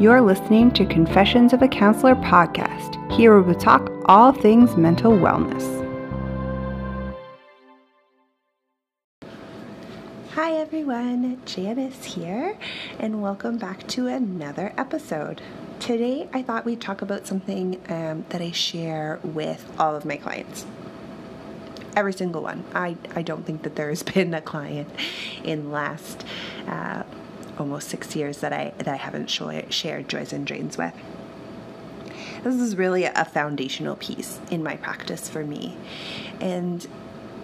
You're listening to Confessions of a Counselor podcast. Here we talk all things mental wellness. Hi everyone, Janice here, and welcome back to another episode. Today I thought we'd talk about something um, that I share with all of my clients every single one. I, I don't think that there has been a client in the last uh, almost six years that I that I haven't shared joys and drains with. This is really a foundational piece in my practice for me, and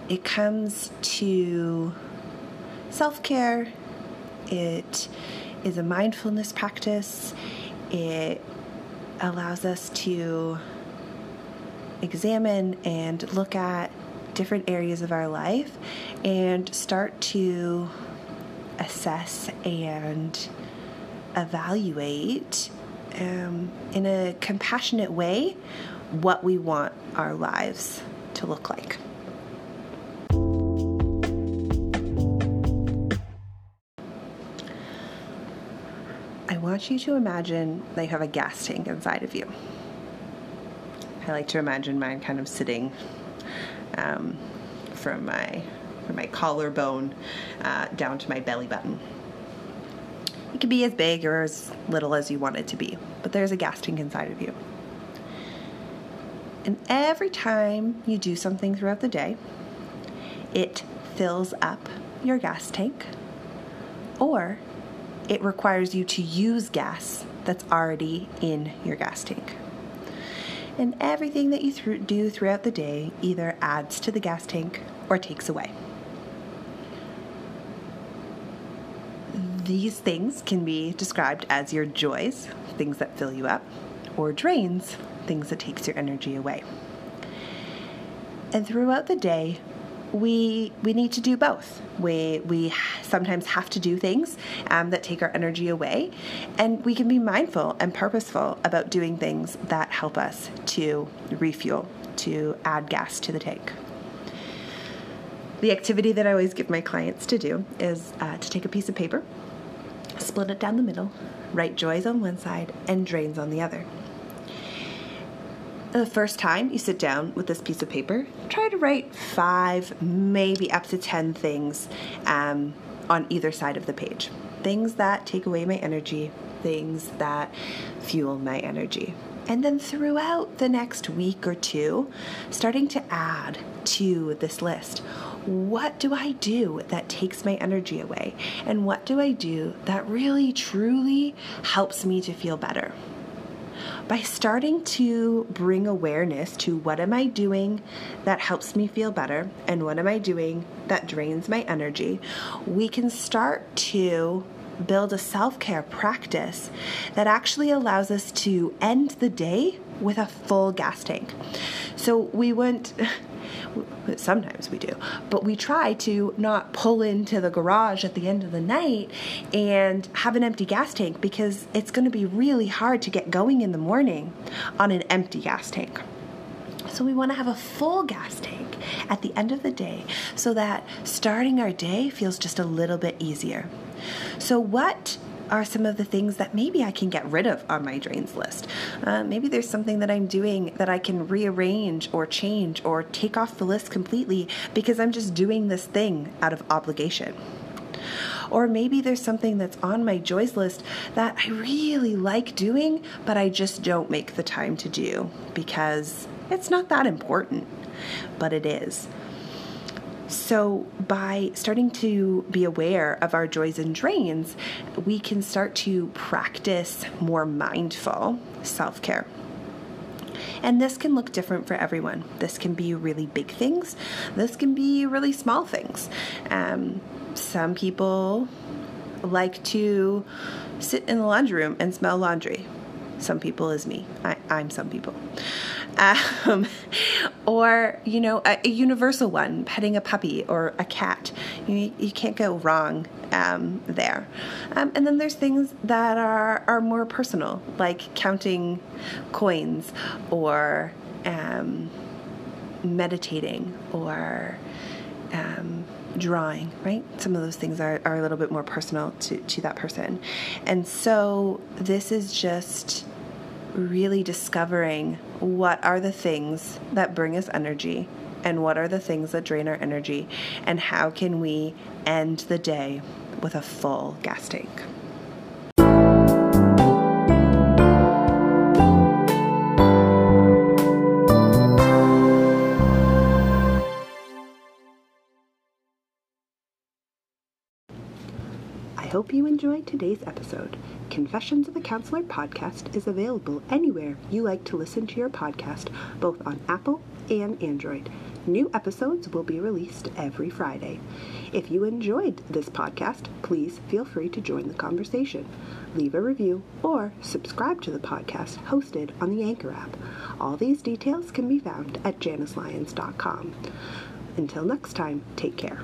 it comes to self care. It is a mindfulness practice. It allows us to examine and look at different areas of our life and start to assess and evaluate um, in a compassionate way what we want our lives to look like. I want you to imagine that you have a gas tank inside of you. I like to imagine mine kind of sitting um, from my from my collarbone uh, down to my belly button. It can be as big or as little as you want it to be, but there's a gas tank inside of you. And every time you do something throughout the day, it fills up your gas tank or it requires you to use gas that's already in your gas tank and everything that you th- do throughout the day either adds to the gas tank or takes away. These things can be described as your joys, things that fill you up, or drains, things that takes your energy away. And throughout the day, we we need to do both. We we sometimes have to do things um, that take our energy away, and we can be mindful and purposeful about doing things that help us to refuel, to add gas to the tank. The activity that I always give my clients to do is uh, to take a piece of paper, split it down the middle, write joys on one side and drains on the other the first time you sit down with this piece of paper, try to write five, maybe up to 10 things um, on either side of the page. Things that take away my energy, things that fuel my energy. And then throughout the next week or two, starting to add to this list. What do I do that takes my energy away? And what do I do that really, truly helps me to feel better? by starting to bring awareness to what am I doing that helps me feel better and what am I doing that drains my energy, we can start to build a self care practice that actually allows us to end the day with a full gas tank. So we went. sometimes we do, but we try to not pull into the garage at the end of the night and have an empty gas tank because it's going to be really hard to get going in the morning on an empty gas tank. So we want to have a full gas tank at the end of the day so that starting our day feels just a little bit easier. So, what are some of the things that maybe I can get rid of on my drains list. Uh, maybe there's something that I'm doing that I can rearrange or change or take off the list completely because I'm just doing this thing out of obligation. Or maybe there's something that's on my joys list that I really like doing, but I just don't make the time to do because it's not that important, but it is. So, by starting to be aware of our joys and drains, we can start to practice more mindful self care. And this can look different for everyone. This can be really big things, this can be really small things. Um, some people like to sit in the laundry room and smell laundry. Some people is me. I, am some people um, or you know a, a, universal one petting a puppy or a cat you, you can't go wrong um, there um, and then there's things that are, are more personal like counting coins or um, meditating or um, drawing, right? Some of those things are, are a little bit more personal to, to that person. And so this is just really discovering what are the things that bring us energy and what are the things that drain our energy and how can we end the day with a full gas tank. I hope you enjoyed today's episode. Confessions of a Counselor podcast is available anywhere you like to listen to your podcast, both on Apple and Android. New episodes will be released every Friday. If you enjoyed this podcast, please feel free to join the conversation. Leave a review or subscribe to the podcast hosted on the Anchor app. All these details can be found at janislyons.com. Until next time, take care.